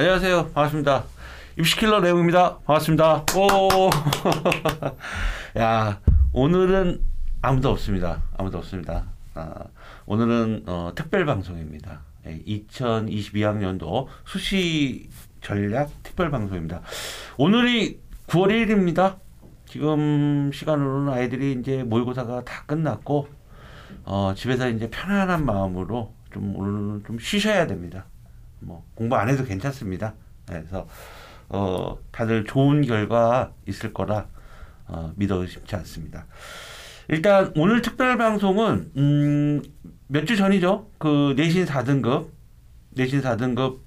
안녕하세요. 반갑습니다. 입시킬러 내용입니다. 반갑습니다. 오. 야, 오늘은 아무도 없습니다. 아무도 없습니다. 아, 오늘은 어, 특별 방송입니다. 예, 2022학년도 수시 전략 특별 방송입니다. 오늘이 9월 1일입니다. 지금 시간으로는 아이들이 이제 모의고사가 다 끝났고 어, 집에서 이제 편안한 마음으로 좀 오늘은 좀 쉬셔야 됩니다. 뭐 공부 안 해도 괜찮습니다. 그래서 어, 다들 좋은 결과 있을 거라 어, 믿어 의심치 않습니다. 일단 오늘 특별 방송은 음, 몇 주 전이죠. 그 내신 4등급 내신 4등급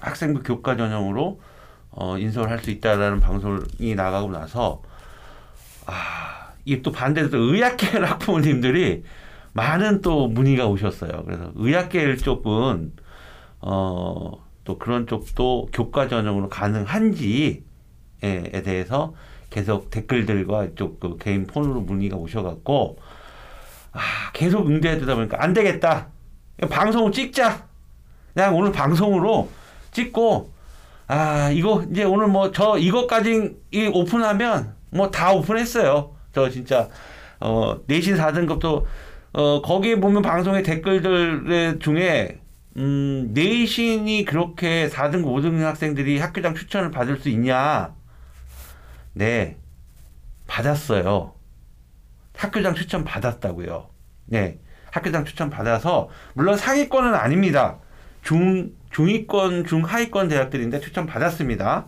학생부 교과 전형으로 어, 인서울 할수 있다라는 방송이 나가고 나서 아, 이게 또 반대로 또 의학계열 학부모님들이 많은 또 문의가 오셨어요. 그래서 의학계열 쪽은 어, 또 그런 쪽도 교과 전형으로 가능한지에 대해서 계속 댓글들과 이쪽 그 개인 폰으로 문의가 오셔갖고 아, 계속 응대해 주다 보니까 안 되겠다. 방송을 찍자. 그냥 오늘 방송으로 찍고 아 이거 이제 오늘 뭐 저 이것까지 이 오픈하면 뭐 다 오픈했어요. 저 진짜 어 내신 4등급도 어 거기에 보면 방송의 댓글들 중에 음 내신이 그렇게 4등급 5등급 학생들이 학교장 추천을 받을 수 있냐? 네 받았어요. 학교장 추천 받았다고요. 네 학교장 추천 받아서 물론 상위권은 아닙니다. 중 중위권, 중하위권 대학들인데 추천 받았습니다.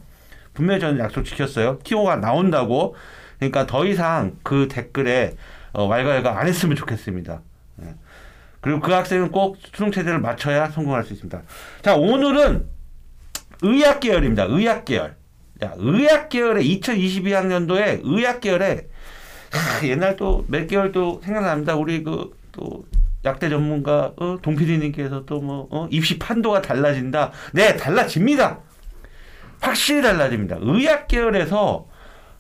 분명히 저는 약속 지켰어요. 티오가 나온다고. 그러니까 더 이상 그 댓글에 어, 왈가왈가 안 했으면 좋겠습니다. 네. 그리고 그 학생은 꼭 수능 체제를 맞춰야 성공할 수 있습니다. 자, 오늘은 의학 계열입니다. 의학 계열. 자, 의학 계열의 2022학년도에 의학 계열에 하, 옛날 또 몇 개월 또 생각납니다. 우리 그 또 약대 전문가 어, 동PD님께서 또뭐 어, 입시 판도가 달라진다. 네, 달라집니다. 확실히 달라집니다. 의학 계열에서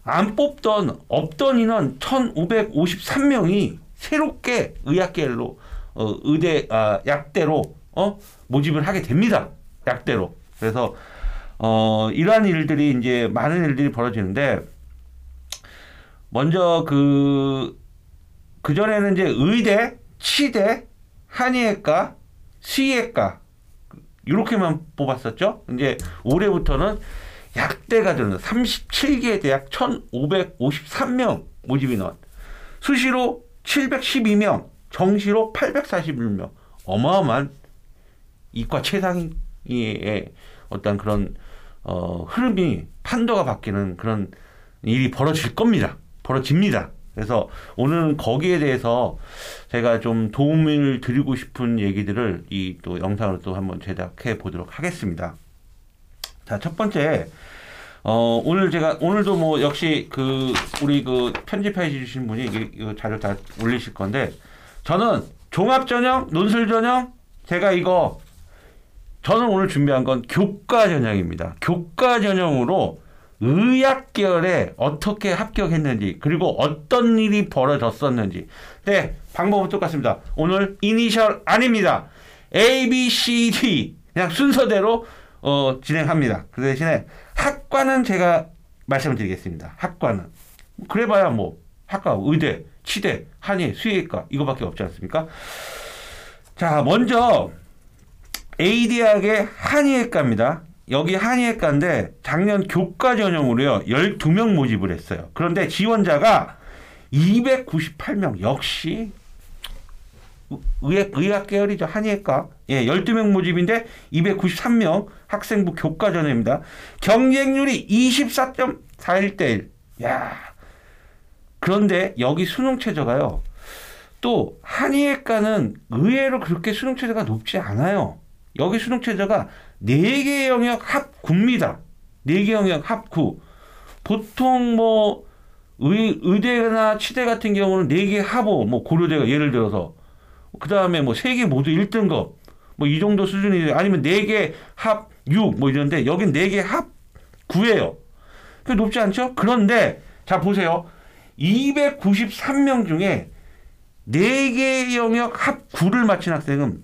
안 뽑던 없던 인원 1,553명이 새롭게 의학 계열로 어, 의대 아, 약대로 어, 모집을 하게 됩니다. 약대로. 그래서 어, 이러한 일들이 이제 많은 일들이 벌어지는데 먼저 그 그전에는 이제 의대 치대, 한의외과, 수의외과 이렇게만 뽑았었죠. 이제 올해부터는 약대가 들는 37개 대학 1,553명 모집 인원, 수시로 712명, 정시로 841명, 어마어마한 이과 최상위의 어떤 그런 어, 흐름이 판도가 바뀌는 그런 일이 벌어질 겁니다. 벌어집니다. 그래서 오늘은 거기에 대해서 제가 좀 도움을 드리고 싶은 얘기들을 이 또 영상으로 또 한번 제작해 보도록 하겠습니다. 자, 첫 번째, 어, 오늘 제가, 오늘도 뭐 역시 그, 우리 그 편집해 주신 분이 이, 이 자료 다 올리실 건데, 저는 종합 전형, 논술 전형, 제가 이거, 저는 오늘 준비한 건 교과 전형입니다. 교과 전형으로 의학 계열에 어떻게 합격했는지 그리고 어떤 일이 벌어졌었는지. 네 방법은 똑같습니다. 오늘 이니셜 아닙니다. A B C D 그냥 순서대로 어, 진행합니다. 그 대신에 학과는 제가 말씀을 드리겠습니다. 학과는. 그래봐야 뭐 학과 의대 치대 한의 수의과 이거밖에 없지 않습니까 자 먼저 A 대학의 한의학과입니다 여기 한의학과인데 작년 교과 전형으로요 12명 모집을 했어요. 그런데 지원자가 298명 역시 의학, 의학 계열이죠 한의학과 예 12명 모집인데 293명 학생부 교과 전형입니다. 경쟁률이 24.41대 1. 야 그런데 여기 수능 최저가요. 또 한의학과는 의외로 그렇게 수능 최저가 높지 않아요. 여기 수능 최저가 4개 영역 합 9입니다. 4개 영역 합 9. 보통 뭐 의, 의대나 치대 같은 경우는 4개 합오, 뭐 고려대가 예를 들어서 그 다음에 뭐 3개 모두 1등급 뭐 이 정도 수준이 아니면 4개 합 6, 뭐 이런데 여긴 4개 합 9예요. 그 높지 않죠? 그런데 자 보세요. 293명 중에 4개 영역 합 9를 마친 학생은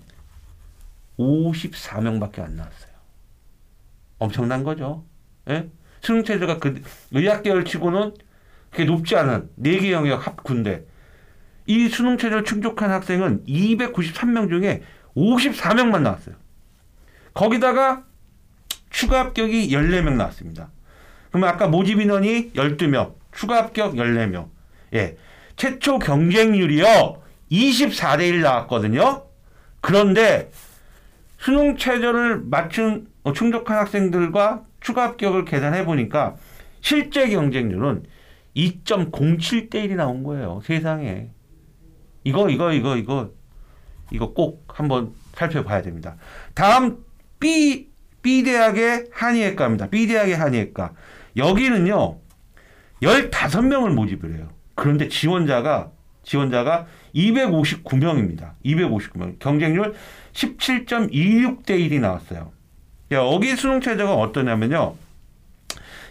54명밖에 안 나왔어요. 엄청난 거죠. 예? 수능 체제가 그 의학 계열 치고는 그게 높지 않은 4개 영역 합군데 이 수능 체제를 충족한 학생은 293명 중에 54명만 나왔어요. 거기다가 추가 합격이 14명 나왔습니다. 그러면 아까 모집 인원이 12명, 추가 합격 14명. 예. 최초 경쟁률이요. 24대 1 나왔거든요. 그런데 수능 최저를 맞춘 어, 충족한 학생들과 추가 합격을 계산해 보니까 실제 경쟁률은 2.07대 1이 나온 거예요. 세상에. 이거 이거 이거 이거 이거 꼭 한번 살펴봐야 됩니다. 다음 B B 대학의 한의학과입니다. B 대학의 한의학과. 여기는요. 15명을 모집을 해요. 그런데 지원자가 지원자가 259명입니다. 259명. 경쟁률 17.26대 1이 나왔어요. 여기 수능 체제가 어떠냐면요.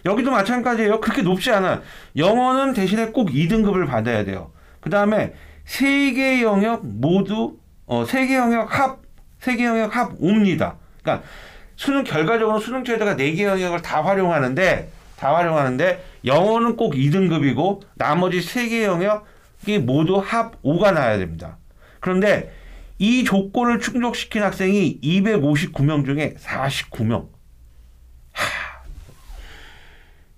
여기도 마찬가지예요. 그렇게 높지 않아. 영어는 대신에 꼭 2등급을 받아야 돼요. 그 다음에 세 개 영역 모두 어, 세개 영역 합, 세 개 영역 합 옵니다. 그러니까 수능 결과적으로 수능 체제가 네 개 영역을 다 활용하는데 다 활용하는데 영어는 꼭 2등급이고 나머지 세개 영역이 모두 합 5가 나야 됩니다. 그런데 이 조건을 충족시킨 학생이 259명 중에 49명.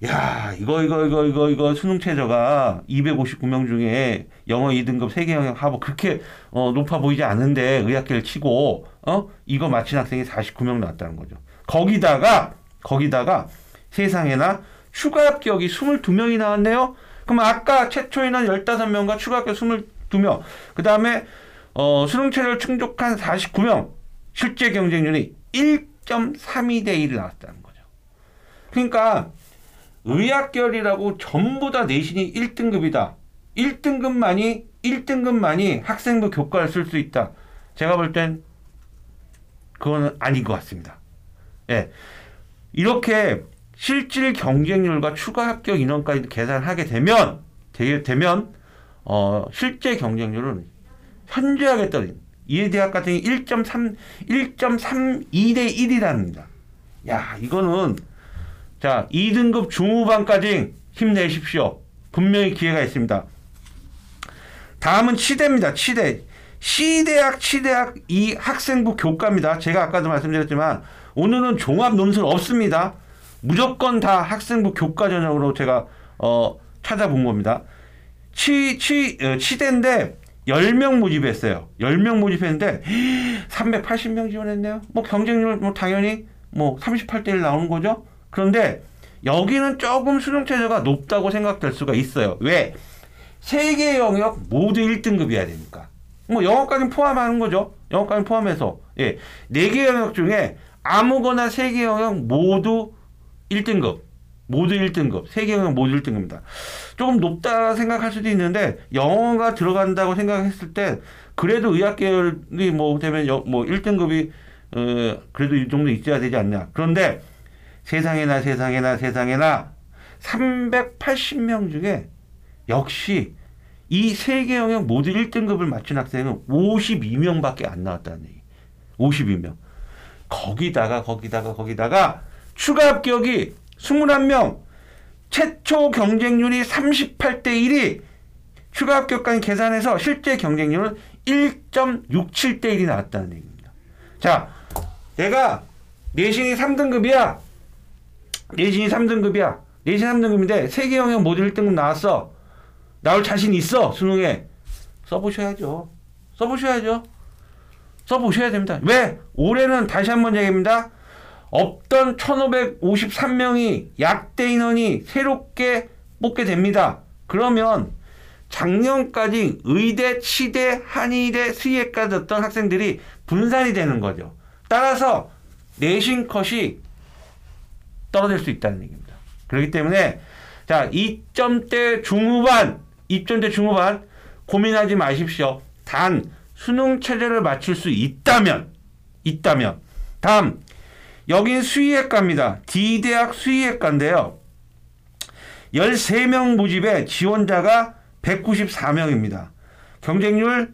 야, 이거, 이거, 이거, 이거, 이거, 수능 최저가 259명 중에 영어 2등급 3개 영역 하고 그렇게, 어, 높아 보이지 않은데 의학계를 치고, 어? 이거 마친 학생이 49명 나왔다는 거죠. 거기다가, 거기다가 세상에나 추가 합격이 22명이 나왔네요? 그럼 아까 최초에는 15명과 추가 합격 22명, 그 다음에, 어, 수능 최저를 충족한 49명, 실제 경쟁률이 1.32대 1이 나왔다는 거죠. 그러니까, 의학결이라고 전부 다 내신이 1등급이다. 1등급만이 1등급만이 학생부 교과를 쓸 수 있다. 제가 볼 땐 그거는 아닌 것 같습니다. 예. 이렇게 실질 경쟁률과 추가 합격 인원까지 계산하게 되면 되게 되면 어 실제 경쟁률은 현저하게 떨어진 이 대학 같은 경우 1.3 1.32대 1이랍니다. 야, 이거는 자, 2등급 중후반까지 힘내십시오. 분명히 기회가 있습니다. 다음은 치대입니다. 치대. 시대학, 치대학 이 학생부 교과입니다. 제가 아까도 말씀드렸지만 오늘은 종합 논술 없습니다. 무조건 다 학생부 교과 전형으로 제가 어, 찾아본 겁니다. 치, 치, 어, 치대인데 10명 모집했어요. 10명 모집했는데 380명 지원했네요. 뭐 경쟁률 뭐 당연히 뭐 38대 1 나오는 거죠. 그런데 여기는 조금 수능 체제가 높다고 생각될 수가 있어요. 왜? 세 개 영역 모두 1등급이어야 되니까. 뭐 영어까지 포함하는 거죠. 영어까지 포함해서. 예. 네 개 영역 중에 아무거나 세 개 영역 모두 1등급. 모두 1등급. 세개 영역 모두 1등급입니다. 조금 높다 생각할 수도 있는데 영어가 들어간다고 생각했을 때 그래도 의학 계열이 뭐 되면 뭐 1등급이 어 그래도 이 정도 있어야 되지 않냐. 그런데 세상에나 세상에나 세상에나 380명 중에 역시 이세개 영역 모두 1등급을 맞춘 학생은 52명밖에 안 나왔다는 얘기. 52명. 거기다가 거기다가 거기다가 추가 합격이 21명. 최초 경쟁률이 38대 1이 추가 합격까지 계산해서 실제 경쟁률은 1.67대 1이 나왔다는 얘기입니다. 자, 내가 내신이 3등급이야. 내신이 3등급이야. 내신 3등급인데 세계 영역 모두 1등급 나왔어. 나올 자신 있어. 수능에. 써보셔야죠. 써보셔야죠. 써보셔야 됩니다. 왜? 올해는 다시 한 번 얘기합니다. 없던 1553명이 약대 인원이 새롭게 뽑게 됩니다. 그러면 작년까지 의대, 치대, 한의대, 수의학과 였던 학생들이 분산이 되는 거죠. 따라서 내신 컷이 떨어질 수 있다는 얘기입니다. 그렇기 때문에 자 2점대 중후반 2점대 중후반 고민하지 마십시오. 단 수능 체제를 맞출 수 있다면 있다면 다음 여긴 수의학과입니다. D대학 수의학과인데요. 13명 모집에 지원자가 194명입니다. 경쟁률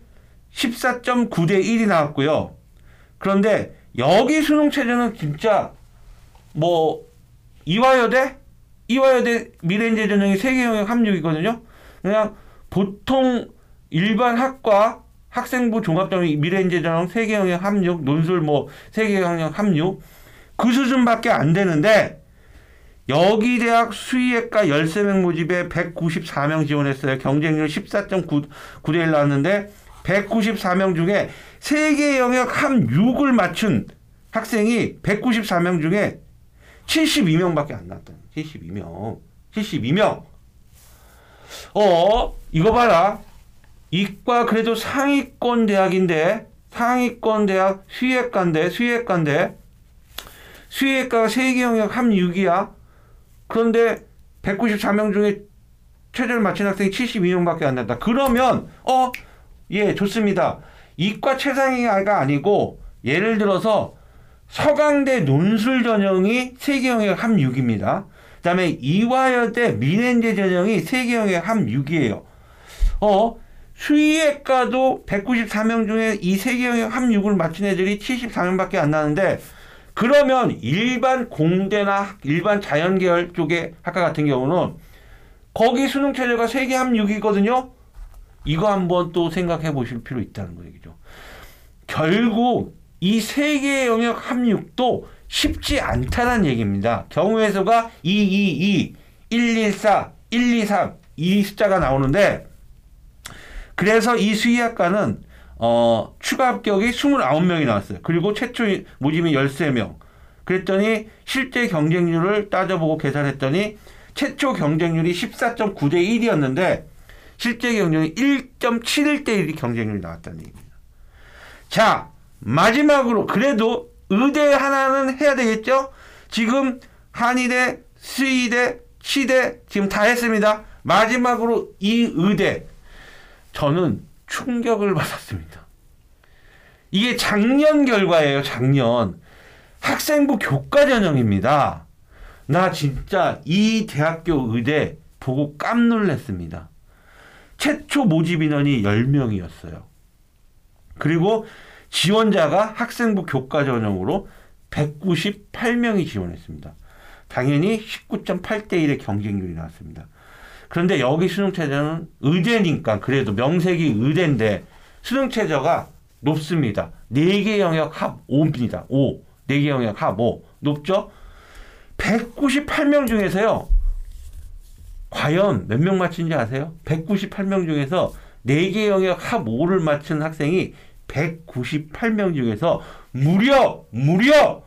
14.9대 1이 나왔고요. 그런데 여기 수능 체제는 진짜 뭐 이화여대 이화여대 미래인재 전형이 세계 영역 합육이거든요. 그냥 보통 일반 학과 학생부 종합전형 미래인재 전형 세계 영역 합육 논술 뭐 세계 영역 합육 그 수준밖에 안 되는데 여기 대학 수의학과 13명 모집에 194명 지원했어요. 경쟁률 14.9대 1 나왔는데 194명 중에 세계 영역 합6을 맞춘 학생이 194명 중에 72명밖에 안 나왔다. 72명. 72명. 어, 이거 봐라. 이과 그래도 상위권 대학인데, 상위권 대학 수의학과인데, 수의학과인데, 수의학과가 세계 영역 합 6이야. 그런데 194명 중에 최저를 마친 학생이 72명밖에 안 난다. 그러면, 어, 예, 좋습니다. 이과 최상위가 아니고, 예를 들어서 서강대 논술 전형이 세계 영역 합 6입니다. 그 다음에 이화여대 민행제 전형이 세계 영역 합 6이에요. 어, 수의학과도 194명 중에 이 세계 영역 합 6을 맞춘 애들이 74명밖에 안 나는데 그러면 일반 공대나 일반 자연계열 쪽의 학과 같은 경우는 거기 수능 체제가 세계 합 6이거든요. 이거 한번 또 생각해 보실 필요 있다는 거죠. 결국 이 세 개의 영역 합육도 쉽지 않다는 얘기입니다. 경우의 수가 222, 114, 123 이 숫자가 나오는데 그래서 이 수의학과는 어, 추가 합격이 29명이 나왔어요. 그리고 최초 모집이 13명. 그랬더니 실제 경쟁률을 따져보고 계산했더니 최초 경쟁률이 14.9대 1이었는데 실제 경쟁률이 1.71대 1이 경쟁률이 나왔다는 얘기입니다. 자, 마지막으로 그래도 의대 하나는 해야 되겠죠? 지금 한의대, 수의대, 치대 지금 다 했습니다. 마지막으로 이 의대 저는 충격을 받았습니다. 이게 작년 결과예요. 작년 학생부 교과 전형입니다. 나 진짜 이 대학교 의대 보고 깜놀랐습니다. 최초 모집 인원이 10명이었어요. 그리고 지원자가 학생부 교과 전형으로 198명이 지원했습니다. 당연히 19.8대 1의 경쟁률이 나왔습니다. 그런데 여기 수능 최저는 의대니까 그래도 명색이 의대인데 수능 최저가 높습니다. 4개 영역 합 5입니다. 5. 4개 영역 합 5. 높죠? 198명 중에서요. 과연 몇 명 맞춘지 아세요? 198명 중에서 4개 영역 합 5를 맞춘 학생이 198명 중에서 무려 무려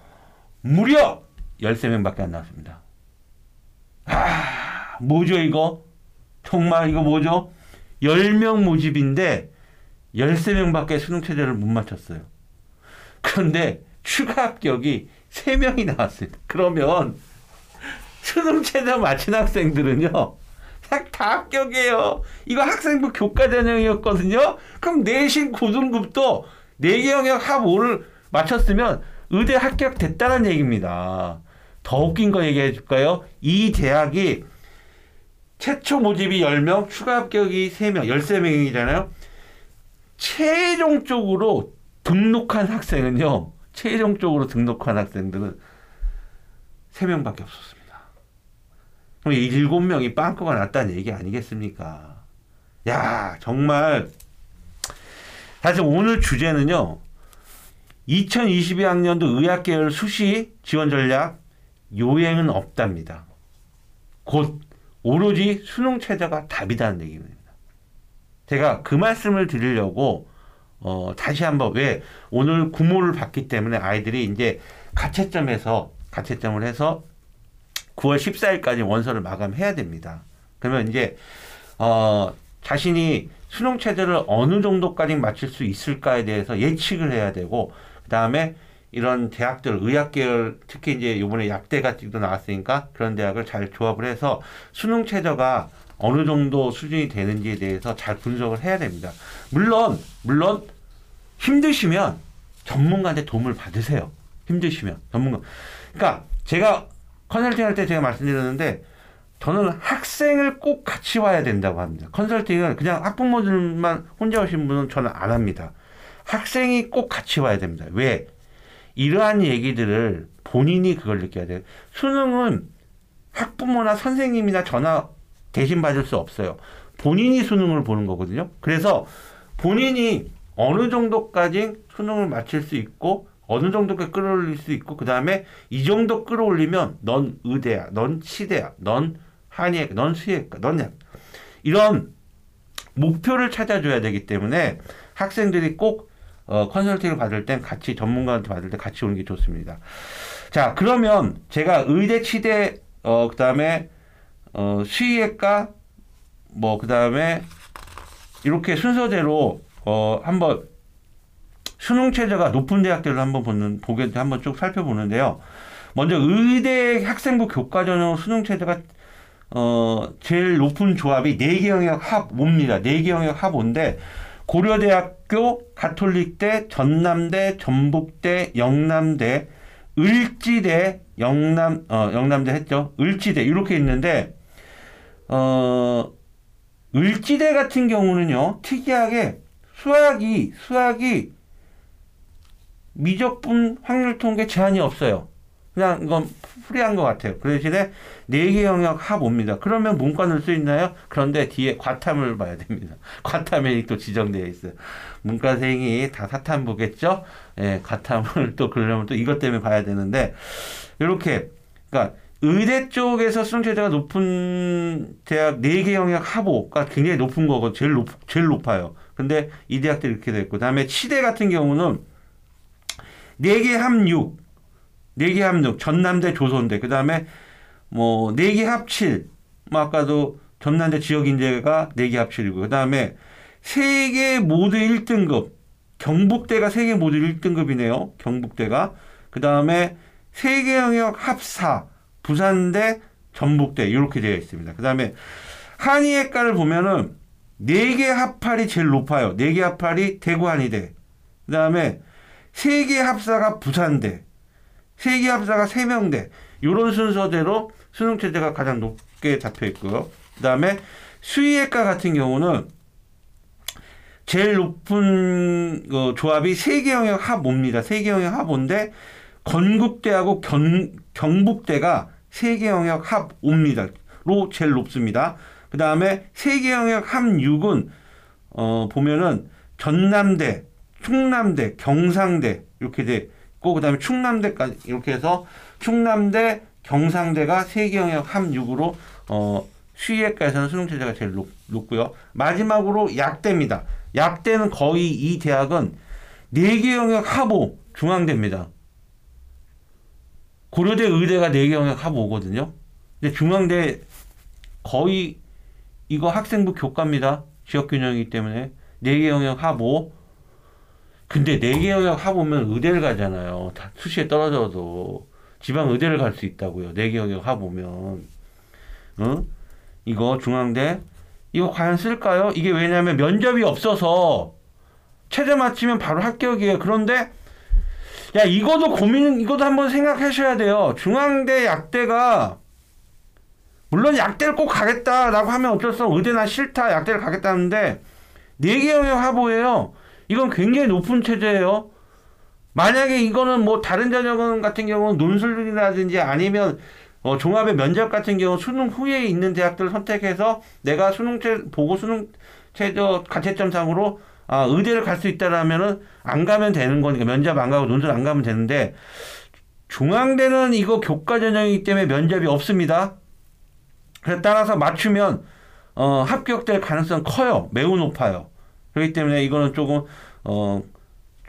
무려 13명밖에 안 나왔습니다. 아, 뭐죠 이거? 정말 이거 뭐죠? 10명 모집인데 13명밖에 수능 체제를 못 맞췄어요. 그런데 추가 합격이 3명이 나왔어요. 그러면 수능 체제 맞힌 학생들은요. 다 합격이에요. 이거 학생부 교과 전형이었거든요. 그럼 내신 고등급도 4개 영역 합 5를 맞췄으면 의대 합격됐다는 얘기입니다. 더 웃긴 거 얘기해 줄까요? 이 대학이 최초 모집이 10명, 추가 합격이 3명, 13명이잖아요. 최종적으로 등록한 학생은요. 최종적으로 등록한 학생들은 3명밖에 없었습니다. 그럼 일곱 명이 빵꾸가 났다는 얘기 아니겠습니까? 야, 정말. 사실 오늘 주제는요, 2022학년도 의학계열 수시 지원 전략 요행은 없답니다. 곧 오로지 수능 체제가 답이다는 얘기입니다. 제가 그 말씀을 드리려고 어, 다시 한번 왜 오늘 구모를 받기 때문에 아이들이 이제 가채점에서 가채점을 해서 9월 14일까지 원서를 마감해야 됩니다. 그러면 이제 어, 자신이 수능 체제를 어느 정도까지 맞출 수 있을까에 대해서 예측을 해야 되고 그 다음에 이런 대학들 의학 계열 특히 이제 이번에 약대 같은 도 나왔으니까 그런 대학을 잘 조합을 해서 수능 체제가 어느 정도 수준이 되는지에 대해서 잘 분석을 해야 됩니다. 물론 물론 힘드시면 전문가한테 도움을 받으세요. 힘드시면 전문가. 그러니까 제가 컨설팅 할 때 제가 말씀드렸는데 저는 학생을 꼭 같이 와야 된다고 합니다. 컨설팅은 그냥 학부모들만 혼자 오신 분은 저는 안 합니다. 학생이 꼭 같이 와야 됩니다. 왜? 이러한 얘기들을 본인이 그걸 느껴야 돼요. 수능은 학부모나 선생님이나 전화 대신 받을 수 없어요. 본인이 수능을 보는 거거든요. 그래서 본인이 어느 정도까지 수능을 마칠 수 있고 어느 정도까지 끌어올릴 수 있고 그 다음에 이 정도 끌어올리면 넌 의대야, 넌 치대야, 넌 한의학, 넌 수의학과, 넌 약. 이런 목표를 찾아줘야 되기 때문에 학생들이 꼭 어, 컨설팅을 받을 땐 같이 전문가한테 받을 때 같이 오는 게 좋습니다. 자, 그러면 제가 의대, 치대, 어, 그 다음에 어, 수의학과, 뭐, 그 다음에 이렇게 순서대로 어, 한번 수능 체제가 높은 대학들을 한번 보는 보게 한번 쭉 살펴보는데요. 먼저 의대 학생부 교과 전형 수능 체제가 어 제일 높은 조합이 네개 영역 합 5입니다. 네개 영역 합 5인데 고려대학 교, 가톨릭대, 전남대, 전북대, 영남대, 을지대, 영남 어 영남대 했죠. 을지대 이렇게 있는데 어 을지대 같은 경우는요. 특이하게 수학이 수학이 미적분 확률 통계 제한이 없어요. 그냥 이건 프리한 것 같아요. 그 대신에 네 개 영역 합 옵니다. 그러면 문과 넣을 수 있나요? 그런데 뒤에 과탐을 봐야 됩니다. 과탐이 또 지정되어 있어요. 문과생이 다 사탐 보겠죠? 예, 과탐을 또 그러려면 또 이것 때문에 봐야 되는데, 이렇게, 그러니까 의대 쪽에서 수능체제가 높은 대학 네 개 영역 합오가 굉장히 높은 거고, 제일 높, 제일 높아요. 근데 이 대학들이 이렇게 됐고, 그 다음에 치대 같은 경우는 네개 합 6, 네 개 합6, 전남대 조선대, 그 다음에 뭐, 네 개 합7, 뭐, 아까도 전남대 지역인재가 네 개 합7이고, 그 다음에 세 개 모두 1등급, 경북대가 세 개 모두 1등급이네요. 경북대가. 그 다음에 세 개 영역 합4, 부산대, 전북대, 이렇게 되어 있습니다. 그 다음에 한의학과를 보면은 네 개 합팔이 제일 높아요. 네 개 합팔이 대구 한의대. 그 다음에 세 개 합사가 부산대. 세개 합사가 세명대. 이런 순서대로 수능 체제가 가장 높게 잡혀 있고요. 그 다음에 수의학과 같은 경우는 제일 높은 어, 조합이 세개 영역 합 5입니다. 세개 영역 합 5인데 건국대하고 경, 경북대가 세개 영역 합 5입니다. 로 제일 높습니다. 그 다음에 세계 영역 합6은 어, 보면은 전남대, 충남대, 경상대 이렇게 돼 고 그다음에 충남대까지 이렇게 해서 충남대, 경상대가 세계 영역 합 6으로 어, 수의학과에서는 수능 체제가 제일 높, 높고요. 마지막으로 약대입니다. 약대는 거의 이 대학은 네 개 영역 합5 중앙대입니다. 고려대 의대가 네 개 영역 합5거든요. 근데 중앙대 거의 이거 학생부 교과입니다. 지역 균형이기 때문에. 4개 영역 합5. 근데 4개 영역 합오면 의대를 가잖아요. 다 수시에 떨어져도. 지방 의대를 갈 수 있다고요. 4개 영역 합오면. 어? 이거 중앙대. 이거 과연 쓸까요? 이게 왜냐면 면접이 없어서 체제 맞추면 바로 합격이에요. 그런데 야 이거도 고민 이것도 한번 생각하셔야 돼요. 중앙대 약대가 물론 약대를 꼭 가겠다라고 하면 어쩔 수 없어 의대나 싫다 약대를 가겠다는데 네개 영역 합오예요. 이건 굉장히 높은 체제예요. 만약에 이거는 뭐 다른 전형 같은 경우는 논술이라든지 아니면 어, 종합의 면접 같은 경우 수능 후에 있는 대학들을 선택해서 내가 수능 체 보고 수능 최저 가채점상으로 아, 의대를 갈 수 있다라면은 안 가면 되는 거니까 면접 안 가고 논술 안 가면 되는데 중앙대는 이거 교과 전형이기 때문에 면접이 없습니다. 그래서 따라서 맞추면 어, 합격될 가능성 커요. 매우 높아요. 그렇기 때문에 이거는 조금 어,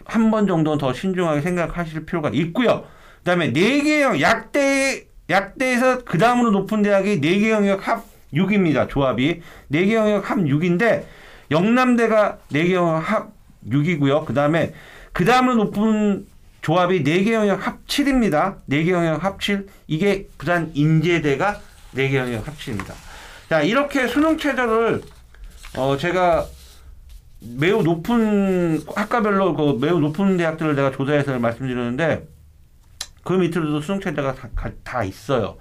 한 번 정도는 더 신중하게 생각하실 필요가 있고요. 그다음에 네 개 영 약대 약대에서 그 다음으로 높은 대학이 네 개 영역 합 6입니다. 조합이 네 개 영역 합 6인데 영남대가 네 개 영역 합 6이고요. 그다음에 그 다음으로 높은 조합이 네 개 영역 합 7입니다. 네 개 영역 합 7. 이게 부산 인제대가 4개 영역 합치입니다. 자, 이렇게 수능 최저를 어, 제가 매우 높은 학과별로 그 매우 높은 대학들을 내가 조사해서 말씀드렸는데 그 밑으로도 수능 최저가 다, 다 있어요.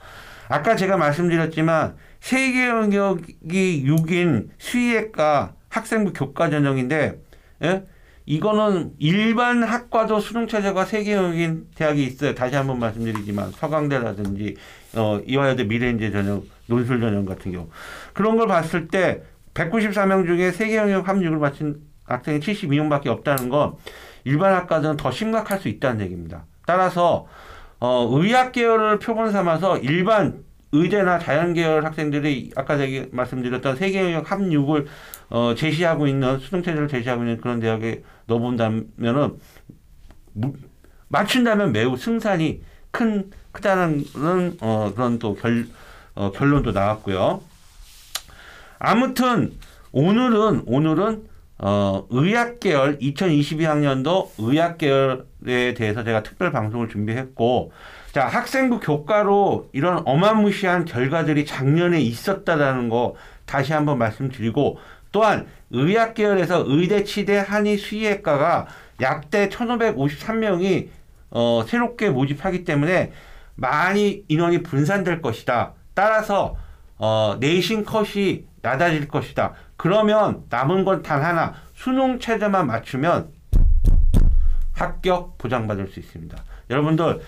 아까 제가 말씀드렸지만 세계 영역이 6인 수의학과 학생부 교과 전형인데 예? 이거는 일반 학과도 수능 체제가 세 개역인 대학이 있어요. 다시 한번 말씀드리지만 서강대라든지 어, 이화여대 미래인재 전형, 논술 전형 같은 경우 그런 걸 봤을 때 194명 중에 세개 영역 합격을 마친 학생이 72명밖에 없다는 건 일반 학과들은 더 심각할 수 있다는 얘기입니다. 따라서 어, 의학 계열을 표본 삼아서 일반 의대나 자연 계열 학생들이 아까 제가 말씀드렸던 세계 영역 합육을 어, 제시하고 있는 수능 체제를 제시하고 있는 그런 대학에 넣어본다면은 맞춘다면 매우 승산이 큰 크다는 어, 그런 또 결, 어, 결론도 나왔고요. 아무튼 오늘은 오늘은 어, 의학계열 2022학년도 의학계열에 대해서 제가 특별 방송을 준비했고 자 학생부 교과로 이런 어마무시한 결과들이 작년에 있었다라는 거 다시 한번 말씀드리고 또한 의학계열에서 의대, 치대, 한의, 수의학과가 약대 1,553명이 어, 새롭게 모집하기 때문에 많이 인원이 분산될 것이다. 따라서 어, 내신 컷이 낮아질 것이다. 그러면 남은 건 단 하나 수능 체제만 맞추면 합격 보장받을 수 있습니다. 여러분들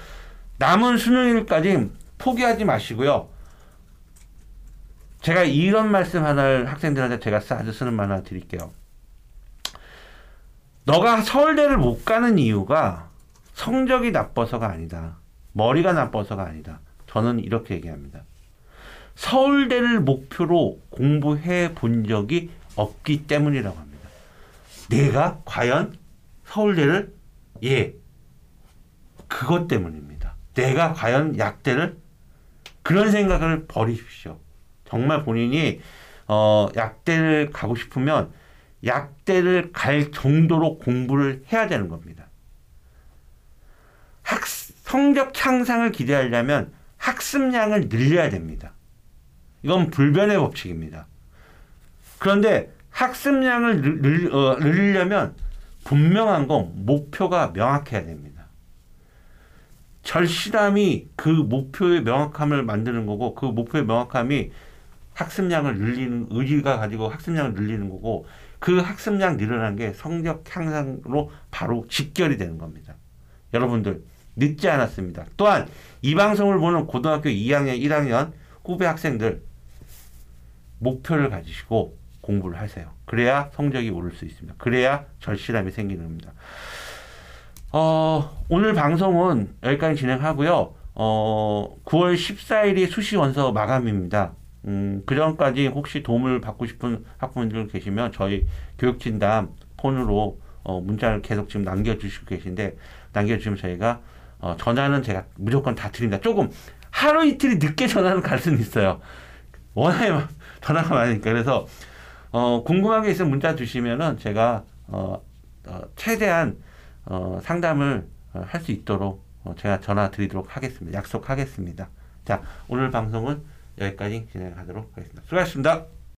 남은 수능일까지 포기하지 마시고요. 제가 이런 말씀 하나를 학생들한테 제가 아주 쓰는 말 하나 드릴게요. 너가 서울대를 못 가는 이유가 성적이 나빠서가 아니다. 머리가 나빠서가 아니다. 저는 이렇게 얘기합니다. 서울대를 목표로 공부해 본 적이 없기 때문이라고 합니다. 내가 과연 서울대를 예 그것 때문입니다. 내가 과연 약대를 그런 생각을 버리십시오. 정말 본인이 어 약대를 가고 싶으면 약대를 갈 정도로 공부를 해야 되는 겁니다. 학 성적 향상을 기대하려면 학습량을 늘려야 됩니다. 이건 불변의 법칙입니다. 그런데 학습량을 늘, 어, 늘리려면 분명한 건 목표가 명확해야 됩니다. 절실함이 그 목표의 명확함을 만드는 거고 그 목표의 명확함이 학습량을 늘리는 의지가 가지고 학습량을 늘리는 거고 그 학습량 늘어난 게 성적 향상으로 바로 직결이 되는 겁니다. 여러분들 늦지 않았습니다. 또한 이 방송을 보는 고등학교 2학년, 1학년 후배 학생들 목표를 가지시고 공부를 하세요. 그래야 성적이 오를 수 있습니다. 그래야 절실함이 생기는 겁니다. 어, 오늘 방송은 여기까지 진행하고요. 어, 9월 14일이 수시 원서 마감입니다. 음, 그 전까지 혹시 도움을 받고 싶은 학부모들 계시면 저희 교육진담 폰으로 어, 문자를 계속 지금 남겨주시고 계신데 남겨주시면 저희가 어, 전화는 제가 무조건 다 드립니다. 조금 하루 이틀이 늦게 전화는 갈 수는 있어요. 워낙에 전화가 많으니까. 그래서, 어, 궁금한 게 있으면 문자 주시면은 제가, 어, 어 최대한, 어, 상담을 어, 할수 있도록 어, 제가 전화 드리도록 하겠습니다. 약속하겠습니다. 자, 오늘 방송은 여기까지 진행하도록 하겠습니다. 수고하셨습니다.